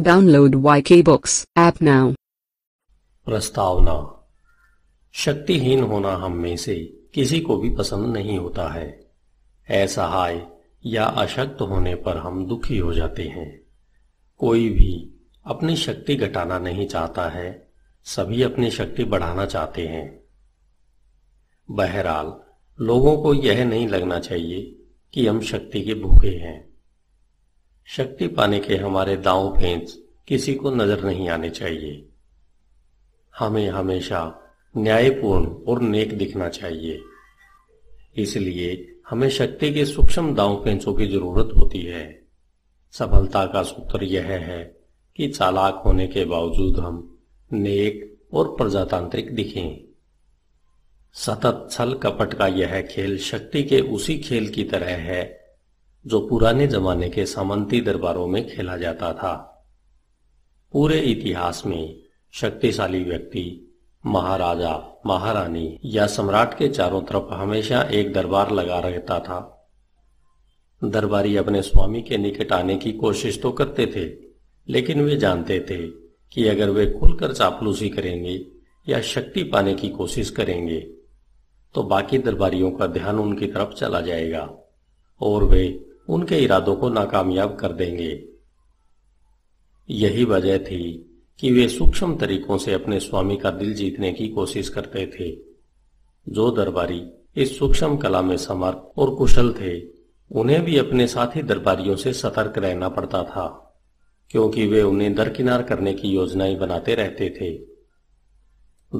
Download YK Books app now. प्रस्तावना शक्तिहीन होना हम में से किसी को भी पसंद नहीं होता है। असहाय या अशक्त होने पर हम दुखी हो जाते हैं। कोई भी अपनी शक्ति घटाना नहीं चाहता है, सभी अपनी शक्ति बढ़ाना चाहते हैं। बहरहाल, लोगों को यह नहीं लगना चाहिए कि हम शक्ति के भूखे हैं। शक्ति पाने के हमारे दांव पेंच किसी को नज़र नहीं आने चाहिए। हमें हमेशा न्यायपूर्ण और नेक दिखना चाहिए। इसलिए हमें शक्ति के सूक्ष्म दांव पेंचों की ज़रूरत होती है। सफलता का सूत्र यह है कि चालाक होने के बावजूद हम नेक और प्रजातांत्रिक दिखें। सतत छल कपट का यह खेल शक्ति के उसी खेल की तरह है जो पुराने जमाने के सामंती दरबारों में खेला जाता था। पूरे इतिहास में शक्तिशाली व्यक्ति, महाराजा, महारानी या सम्राट के चारों तरफ़ हमेशा एक दरबार लगा रहता था। दरबारी अपने स्वामी के निकट आने की कोशिश तो करते थे, लेकिन वे जानते थे कि अगर वे खुलकर चापलूसी करेंगे या शक्ति पाने की कोशिश करेंगे तो बाकी दरबारियों का ध्यान उनकी तरफ़ चला जाएगा और वे उनके इरादों को नाकामयाब कर देंगे। यही वजह थी कि वे सूक्ष्म तरीकों से अपने स्वामी का दिल जीतने की कोशिश करते थे। जो दरबारी इस सूक्ष्म कला में समर्थ और कुशल थे, उन्हें भी अपने साथी दरबारियों से सतर्क रहना पड़ता था, क्योंकि वे उन्हें दरकिनार करने की योजनाएँ बनाते रहते थे।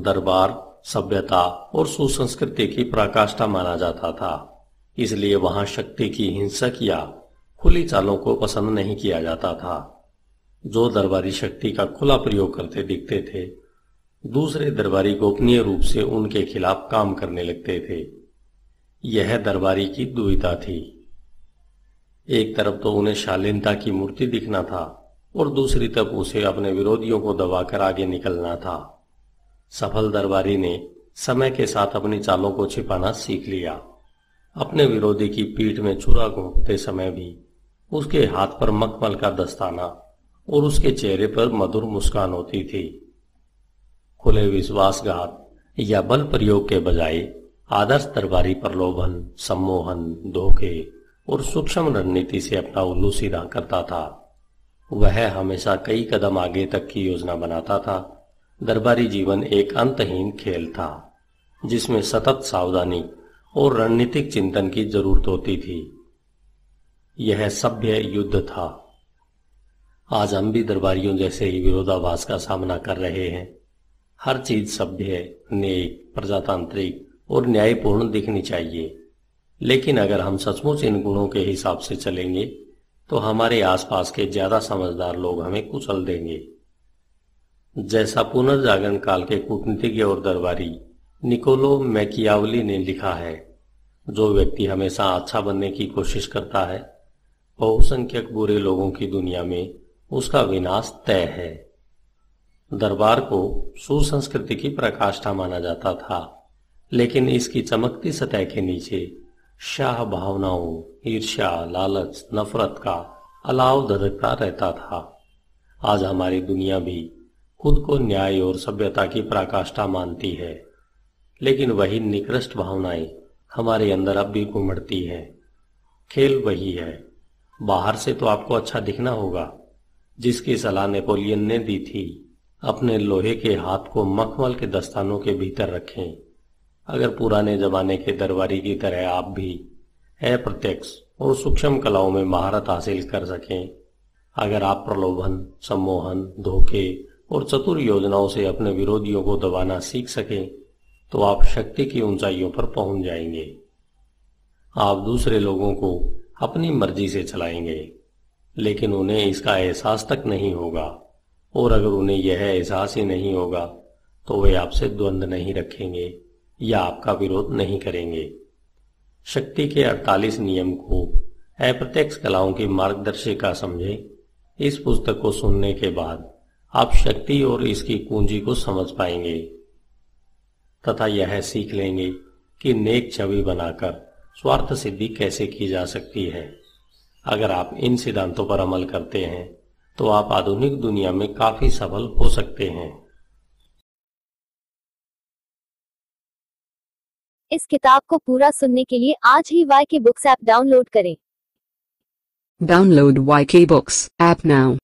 दरबार सभ्यता और सुसंस्कृति की पराकाष्ठा माना जाता था। इसलिए वहाँ शक्ति की हिंसक या खुली चालों को पसंद नहीं किया जाता था। जो दरबारी शक्ति का खुला प्रयोग करते दिखते थे, दूसरे दरबारी गोपनीय रूप से उनके खिलाफ काम करने लगते थे। यह दरबारी की दुविधा थी। एक तरफ़ तो उन्हें शालीनता की मूर्ति दिखना था और दूसरी तरफ़ उसे अपने विरोधियों को दबाकर आगे निकलना था। सफल दरबारी ने समय के साथ अपनी चालों को छिपाना सीख लिया। अपने विरोधी की पीठ में छुरा घोंपते समय भी उसके हाथ पर मखमल का दस्ताना और उसके चेहरे पर मधुर मुस्कान होती थी। खुले विश्वासघात या बल प्रयोग के बजाय आदर्श दरबारी प्रलोभन सम्मोहन, धोखे और सूक्ष्म रणनीति से अपना उल्लू सीधा करता था। वह हमेशा कई कदम आगे तक की योजना बनाता था। दरबारी जीवन एक अंतहीन खेल था, जिसमें सतत सावधानी और रणनीतिक चिंतन की ज़रूरत होती थी। यह सभ्य युद्ध था। आज हम भी दरबारियों जैसे ही विरोधाभास का सामना कर रहे हैं। हर चीज़ सभ्य, नेक, प्रजातांत्रिक और न्यायपूर्ण दिखनी चाहिए। लेकिन अगर हम सचमुच इन गुणों के हिसाब से चलेंगे तो हमारे आसपास के ज़्यादा समझदार लोग हमें कुचल देंगे। जैसा पुनर्जागरण काल के कूटनीतिज्ञ और दरबारी निकोलो मैकियावली ने लिखा है, जो व्यक्ति हमेशा अच्छा बनने की कोशिश करता है बहुसंख्यक बुरे लोगों की दुनिया में उसका विनाश तय है। दरबार को सुसंस्कृति की प्रकाष्ठा माना जाता था, लेकिन इसकी चमकती सतह के नीचे शाह भावनाओं, ईर्ष्या, लालच, नफरत का अलाव धधकता रहता था। आज हमारी दुनिया भी खुद को न्याय और सभ्यता की पराकाष्ठा मानती है। लेकिन वही निकृष्ट भावनाएँ हमारे अंदर अब भी घुमड़ती हैं। खेल वही है। बाहर से तो आपको अच्छा दिखना होगा। जिसकी सलाह नेपोलियन ने दी थी, अपने लोहे के हाथ को मखमल के दस्तानों के भीतर रखें। अगर पुराने जमाने के दरबारी की तरह आप भी अप्रत्यक्ष और सूक्ष्म कलाओं में महारत हासिल कर सकें, अगर आप प्रलोभन, सम्मोहन, धोखे और चतुर योजनाओं से अपने विरोधियों को दबाना सीख सकें तो आप शक्ति की ऊंचाइयों पर पहुँच जाएँगे। आप दूसरे लोगों को अपनी मर्ज़ी से चलाएँगे, लेकिन उन्हें इसका एहसास तक नहीं होगा। और अगर उन्हें यह एहसास ही नहीं होगा तो वे आपसे द्वंद्व नहीं रखेंगे या आपका विरोध नहीं करेंगे। शक्ति के 48 नियम को अप्रत्यक्ष कलाओं की मार्गदर्शिका समझे। इस पुस्तक को सुनने के बाद आप शक्ति और इसकी कुंजी को समझ पाएँगे। तथा यह सीख लेंगे कि नेक छवि बनाकर स्वार्थ सिद्धि कैसे की जा सकती है। अगर आप इन सिद्धांतों पर अमल करते हैं तो आप आधुनिक दुनिया में काफ़ी सफल हो सकते हैं। इस किताब को पूरा सुनने के लिए आज ही Y K books app download करें। Download Y K books app now.